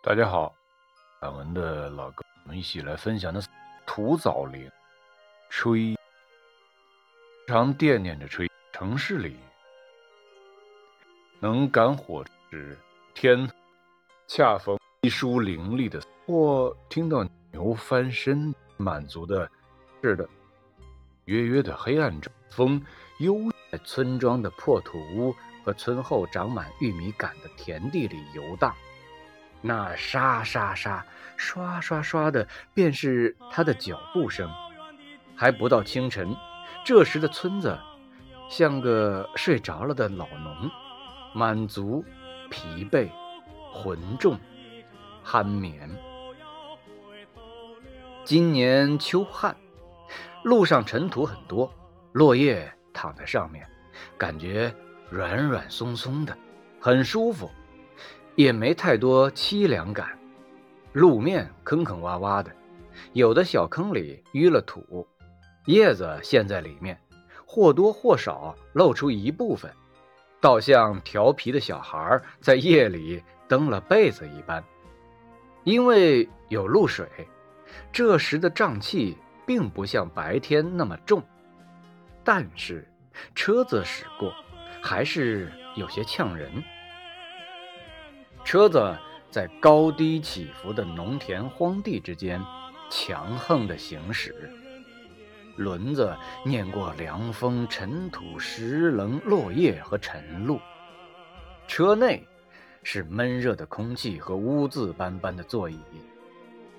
大家好，俺们的老哥，我们一起来分享的是土枣林吹，常惦念着吹。城市里能赶火时，天恰逢一疏凌厉的，或听到牛翻身，满足的是的，约约的黑暗中，风悠在村庄的破土屋和村后长满玉米杆的田地里游荡。那沙沙沙、刷刷刷的，便是他的脚步声。还不到清晨，这时的村子像个睡着了的老农，满足、疲惫、浑重、酣眠。今年秋旱，路上尘土很多，落叶躺在上面，感觉软软松松的，很舒服。也没太多凄凉感，路面坑坑洼洼的，有的小坑里淤了土，叶子陷在里面，或多或少露出一部分，倒像调皮的小孩在夜里蹬了被子一般。因为有露水，这时的瘴气并不像白天那么重，但是车子驶过，还是有些呛人。车子在高低起伏的农田荒地之间强横地行驶，轮子碾过凉风、尘土、石棱、落叶和晨露。车内是闷热的空气和污渍斑斑的座椅。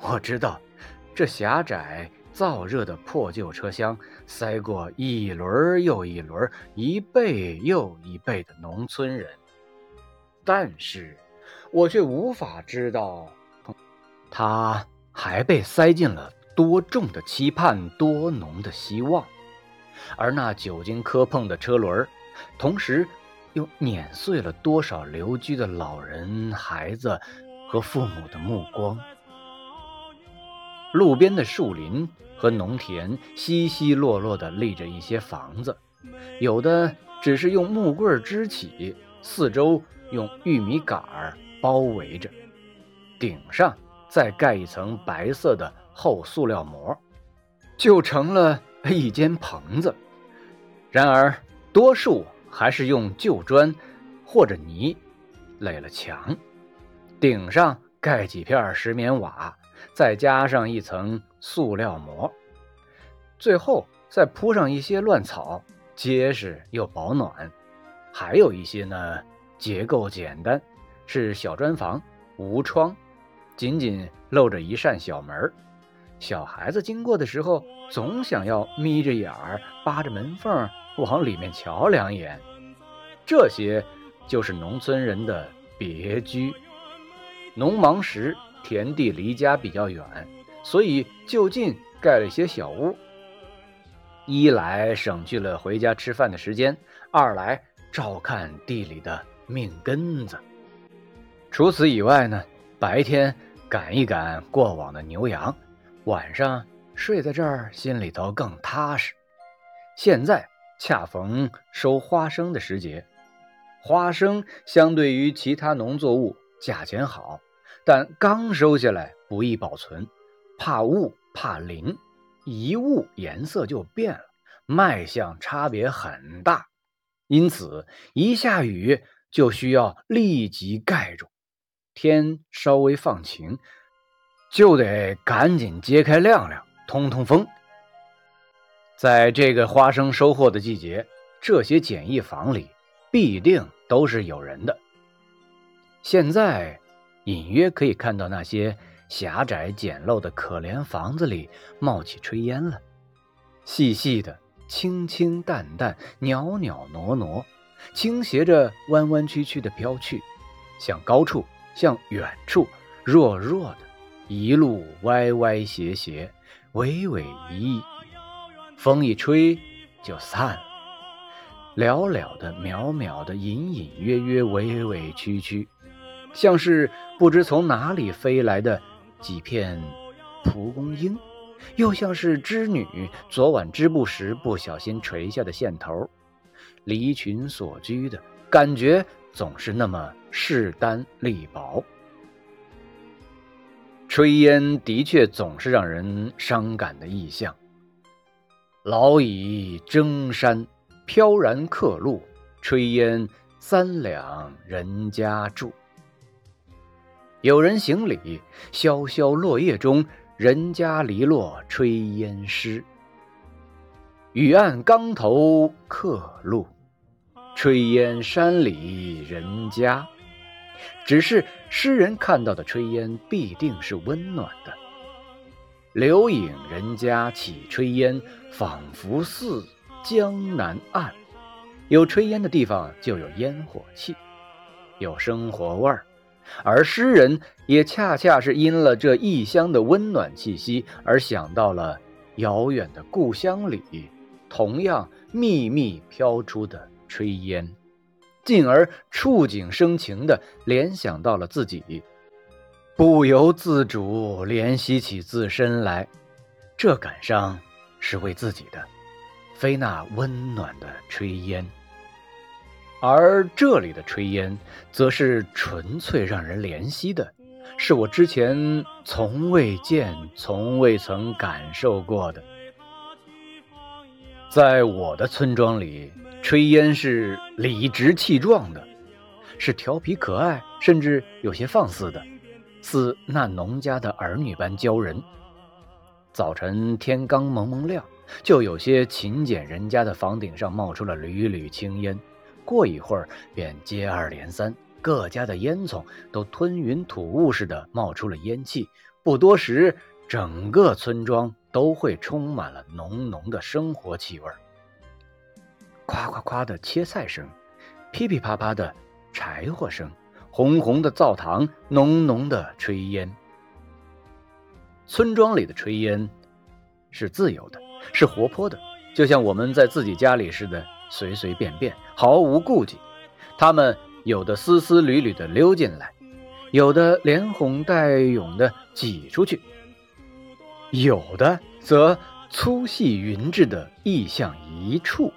我知道，这狭窄燥热的破旧车厢塞过一轮又一轮、一辈又一辈的农村人，但是。我却无法知道，他还被塞进了多重的期盼，多浓的希望，而那久经磕碰的车轮，同时又碾碎了多少留居的老人、孩子和父母的目光。路边的树林和农田稀稀落落地立着一些房子，有的只是用木棍支起，四周用玉米杆儿。包围着，顶上再盖一层白色的厚塑料膜，就成了一间棚子。然而，多数还是用旧砖或者泥垒了墙，顶上盖几片石棉瓦，再加上一层塑料膜，最后再铺上一些乱草，结实又保暖。还有一些呢，结构简单。是小砖房，无窗，仅仅露着一扇小门小孩子经过的时候，总想要眯着眼儿，扒着门缝往里面瞧两眼。这些就是农村人的别居。农忙时，田地离家比较远，所以就近盖了些小屋。一来省去了回家吃饭的时间，二来照看地里的命根子。除此以外呢，白天赶一赶过往的牛羊，晚上睡在这儿心里头更踏实。现在恰逢收花生的时节，花生相对于其他农作物价钱好，但刚收下来不易保存，怕雾怕淋，一雾颜色就变了，卖相差别很大，因此一下雨就需要立即盖住。天稍微放晴，就得赶紧揭开晾晾，通通风。在这个花生收获的季节，这些简易房里必定都是有人的。现在隐约可以看到那些狭窄简陋的可怜房子里冒起炊烟了，细细的、清清淡淡、袅袅挪挪，倾斜着弯弯曲曲的飘去，向高处。向远处，弱弱的，一路歪歪斜斜，微微一熠，风一吹就散了。寥寥的，渺渺的，隐隐约约，委委屈屈，像是不知从哪里飞来的几片蒲公英，又像是织女昨晚织布时不小心垂下的线头，离群所居的感觉。总是那么势单力薄。炊烟的确总是让人伤感的意象。老矣征山，飘然客路，炊烟三两人家住。有人行礼，萧萧落叶中，人家篱落炊烟湿。雨暗冈头客路，炊烟山里人家。只是诗人看到的炊烟必定是温暖的。柳影人家起炊烟，仿佛似江南岸。有炊烟的地方就有烟火气，有生活味儿。而诗人也恰恰是因了这异乡的温暖气息，而想到了遥远的故乡里，同样密密飘出的炊烟。进而触景生情地联想到了自己，不由自主怜惜起自身来。这感伤是为自己的，非那温暖的炊烟。而这里的炊烟，则是纯粹让人怜惜的，是我之前从未见、从未曾感受过的。在我的村庄里。炊烟是理直气壮的，是调皮可爱，甚至有些放肆的，似那农家的儿女般教人。早晨天刚蒙蒙亮，就有些勤俭人家的房顶上冒出了缕缕青烟，过一会儿便接二连三，各家的烟囱都吞云吐雾似的冒出了烟气。不多时，整个村庄都会充满了浓浓的生活气味儿。夸夸夸的切菜声，噼噼啪啪的柴火声，红红的灶膛，浓浓的炊烟。村庄里的炊烟是自由的，是活泼的，就像我们在自己家里似的，随随便便，毫无顾忌。他们有的丝丝缕缕的溜进来，有的连哄带拥的挤出去，有的则粗细匀质的溢向一处。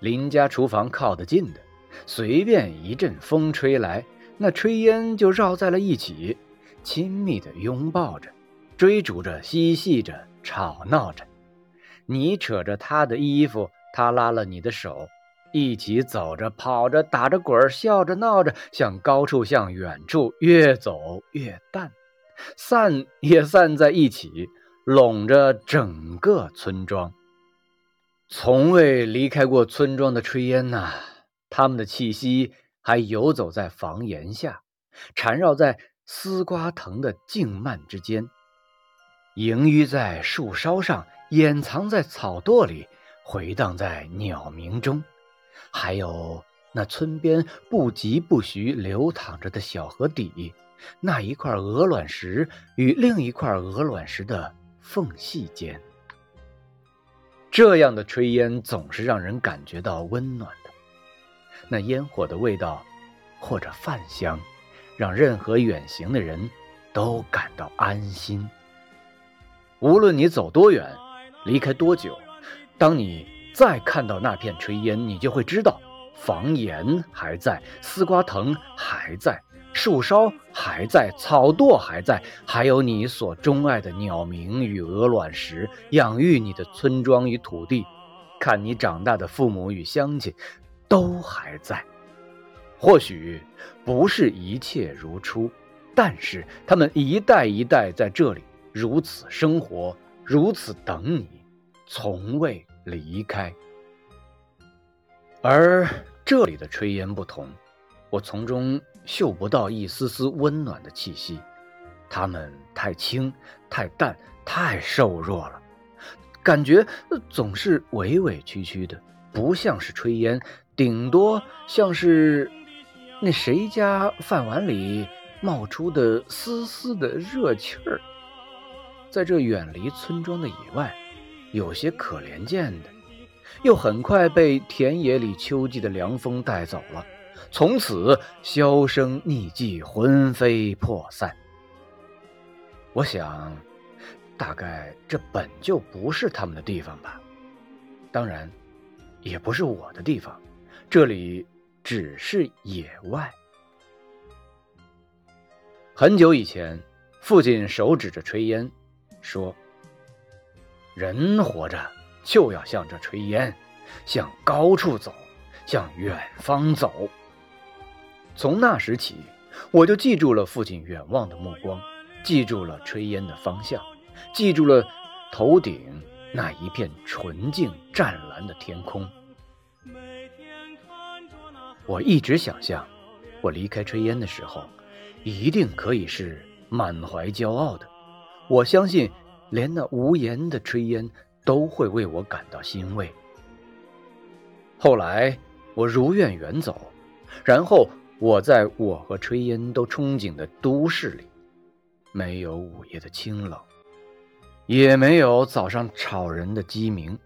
邻家厨房靠得近的，随便一阵风吹来，那炊烟就绕在了一起，亲密地拥抱着，追逐着，嬉戏着，吵闹着。你扯着他的衣服，他拉了你的手，一起走着，跑着，打着滚，笑着闹着，向高处，向远处，越走越淡，散 也散在一起，拢着整个村庄。从未离开过村庄的炊烟呐，他们的气息还游走在房檐下，缠绕在丝瓜藤的茎蔓之间，萦于在树梢上，掩藏在草垛里，回荡在鸟鸣中。还有那村边不疾不徐流淌着的小河底，那一块鹅卵石与另一块鹅卵石的缝隙间。这样的炊烟总是让人感觉到温暖的，那烟火的味道，或者饭香，让任何远行的人都感到安心。无论你走多远，离开多久，当你再看到那片炊烟，你就会知道，房檐还在，丝瓜藤还在。树梢还在，草垛还在，还有你所钟爱的鸟鸣与鹅卵石，养育你的村庄与土地，看你长大的父母与乡亲，都还在。或许不是一切如初，但是他们一代一代在这里如此生活，如此等你，从未离开。而这里的炊烟不同，我从中。嗅不到一丝丝温暖的气息，它们太轻、太淡、太瘦弱了，感觉总是委委屈屈的，不像是炊烟，顶多像是那谁家饭碗里冒出的丝丝的热气儿。在这远离村庄的野外，有些可怜见的，又很快被田野里秋季的凉风带走了。从此销声匿迹，魂飞魄散。我想，大概这本就不是他们的地方吧。当然，也不是我的地方。这里只是野外。很久以前，父亲手指着炊烟，说：“人活着就要向着炊烟，向高处走，向远方走。”从那时起，我就记住了父亲远望的目光，记住了炊烟的方向，记住了头顶那一片纯净湛蓝的天空。我一直想象，我离开炊烟的时候，一定可以是。满怀骄傲的，我相信，连那无言的炊烟都会为我感到欣慰。后来，我如愿远走，然后我在我和炊烟都憧憬的都市里，没有午夜的清冷，也没有早上吵人的鸡鸣，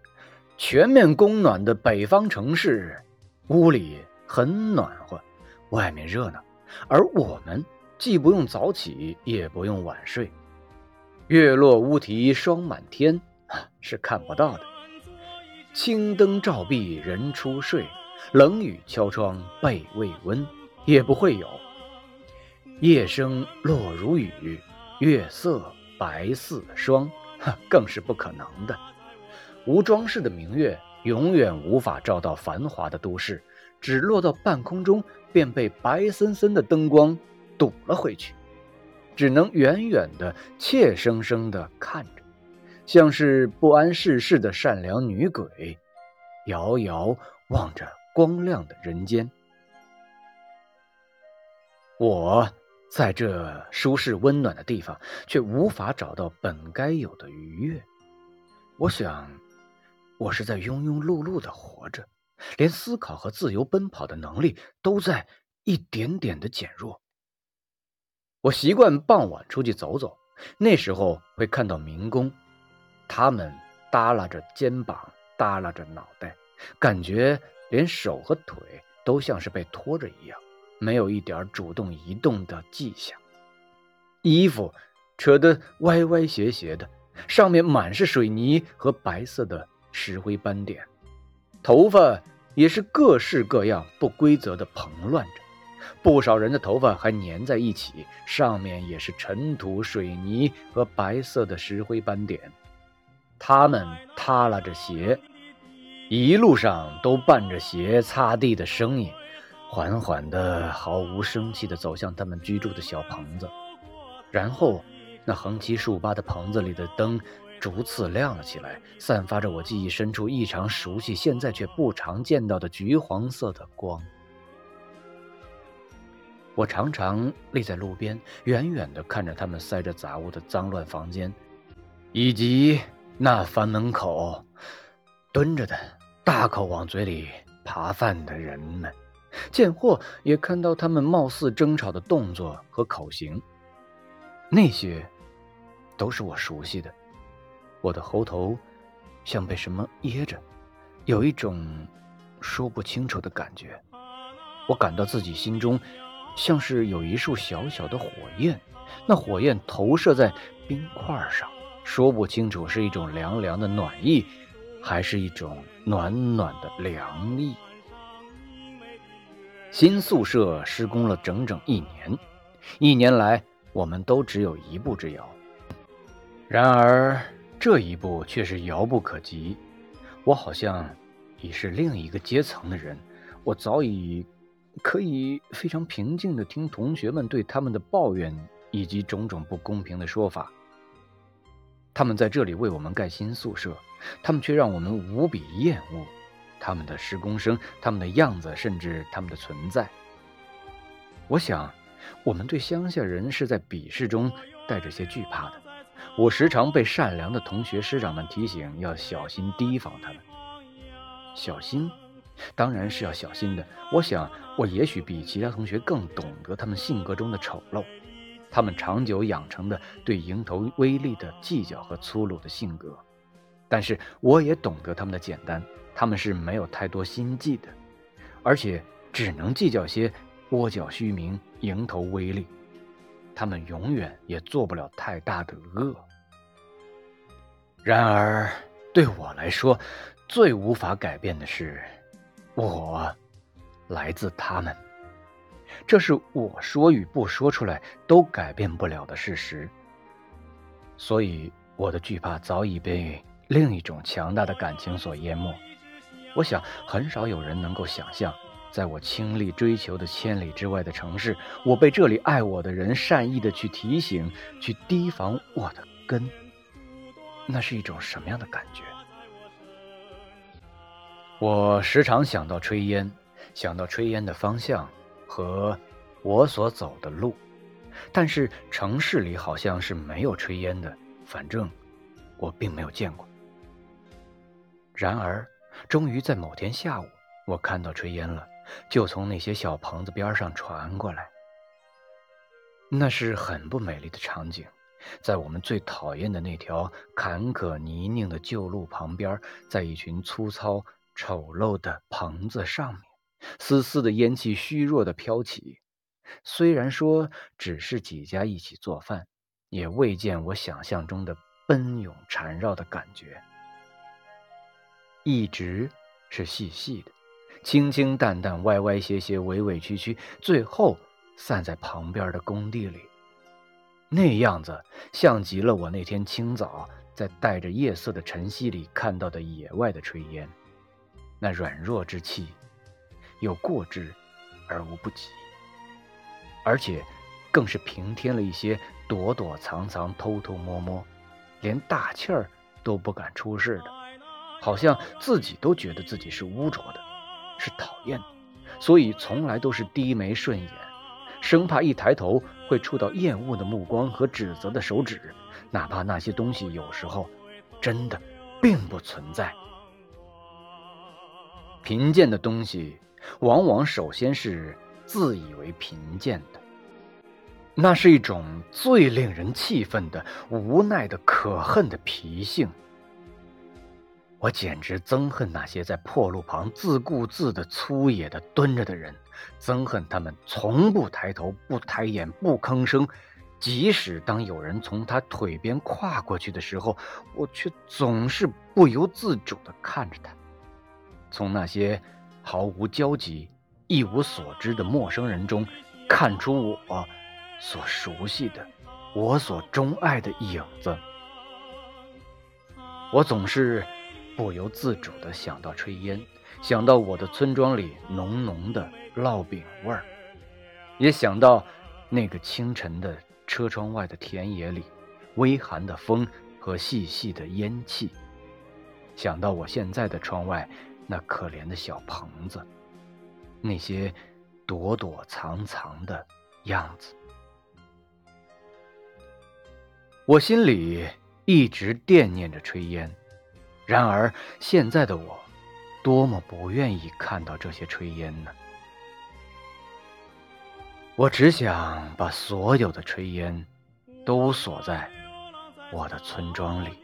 全面供暖的北方城市，屋里很暖和，外面热闹，而我们。既不用早起，也不用晚睡，月落乌啼霜满天，是看不到的。青灯照壁人初睡，冷雨敲窗被未温，也不会有。夜声落如雨，月色白似霜，更是不可能的。无装饰的明月，永远无法照到繁华的都市，只落到半空中，便被白森森的灯光。堵了回去，只能远远的、怯生生的看着，像是不谙世事的善良女鬼，遥遥望着光亮的人间。我在这舒适温暖的地方，却无法找到本该有的愉悦。我想，我是在庸庸碌碌的活着，连思考和自由奔跑的能力都在一点点的减弱。我习惯傍晚出去走走，那时候会看到民工，他们耷拉着肩膀，耷拉着脑袋，感觉连手和腿都像是被拖着一样，没有一点主动移动的迹象。衣服扯得歪歪斜斜的，上面满是水泥和白色的石灰斑点，头发也是各式各样不规则的蓬乱着。不少人的头发还粘在一起，上面也是尘土、水泥和白色的石灰斑点。他们踏拉着鞋，一路上都伴着鞋擦地的声音，缓缓地、毫无生气地走向他们居住的小棚子。然后，那横七竖八的棚子里的灯逐次亮了起来，散发着我记忆深处异常熟悉、现在却不常见到的橘黄色的光。我常常立在路边，远远地看着他们塞着杂物的脏乱房间，以及那房门口蹲着的大口往嘴里扒饭的人们。见货也看到他们貌似争吵的动作和口型，那些都是我熟悉的。我的喉头像被什么噎着，有一种说不清楚的感觉。我感到自己心中。像是有一束小小的火焰，那火焰投射在冰块上，说不清楚是一种凉凉的暖意，还是一种暖暖的凉意。新宿舍施工了整整一年，一年来我们都只有一步之遥，然而这一步却是遥不可及。我好像已是另一个阶层的人，我早已。可以非常平静地听同学们对他们的抱怨以及种种不公平的说法。他们在这里为我们盖新宿舍，他们却让我们无比厌恶他们的施工声、他们的样子，甚至他们的存在。我想，我们对乡下人是在鄙视中带着些惧怕的。我时常被善良的同学师长们提醒要小心提防他们，小心。当然是要小心的。我想，我也许比其他同学更懂得他们性格中的丑陋，他们长久养成的对蝇头微利的计较和粗鲁的性格。但是，我也懂得他们的简单，他们是没有太多心计的，而且只能计较些窝角虚名、蝇头微利。他们永远也做不了太大的恶。然而，对我来说，最无法改变的是。我来自他们，这是我说与不说出来都改变不了的事实。所以我的惧怕早已被另一种强大的感情所淹没。我想，很少有人能够想象，在我倾力追求的千里之外的城市，我被这里爱我的人善意的去提醒、去提防我的根，那是一种什么样的感觉？我时常想到炊烟，想到炊烟的方向和我所走的路，但是城市里好像是没有炊烟的，反正我并没有见过。然而。终于在某天下午，我看到炊烟了，就从那些小棚子边上传过来。那是很不美丽的场景，在我们最讨厌的那条坎坷泥泞的旧路旁边，在一群粗糙丑陋的棚子上面，丝丝的烟气虚弱的飘起。虽然说只是几家一起做饭，也未见我想象中的奔涌缠绕的感觉。一直是细细的，清清淡淡，歪歪斜斜，委委屈屈，最后散在旁边的工地里。那样子像极了我那天清早在带着夜色的晨曦里看到的野外的炊烟，那软弱之气，有过之而无不及，而且更是平添了一些躲躲藏藏、偷偷摸摸，连大气儿都不敢出似的。好像自己都觉得自己是污浊的，是讨厌的，所以从来都是低眉顺眼，生怕一抬头会触到厌恶的目光和指责的手指，哪怕那些东西有时候真的并不存在。贫贱的东西，往往首先是自以为贫贱的，那是一种最令人气愤的、无奈的、可恨的脾性。我简直憎恨那些在破路旁自顾自的粗野的蹲着的人，憎恨他们从不抬头、不抬眼、不吭声。即使当有人从他腿边跨过去的时候，我却总是不由自主地看着他。从那些毫无交集、一无所知的陌生人中，看出我所熟悉的、我所钟爱的影子。我总是。不由自主地想到炊烟，想到我的村庄里浓浓的烙饼味儿，也想到那个清晨的车窗外的田野里微寒的风和细细的烟气，想到我现在的窗外那可怜的小棚子，那些躲躲藏藏的样子，我心里一直惦念着炊烟。然而，现在的我，多么不愿意看到这些炊烟呢！我只想把所有的炊烟都锁在我的村庄里。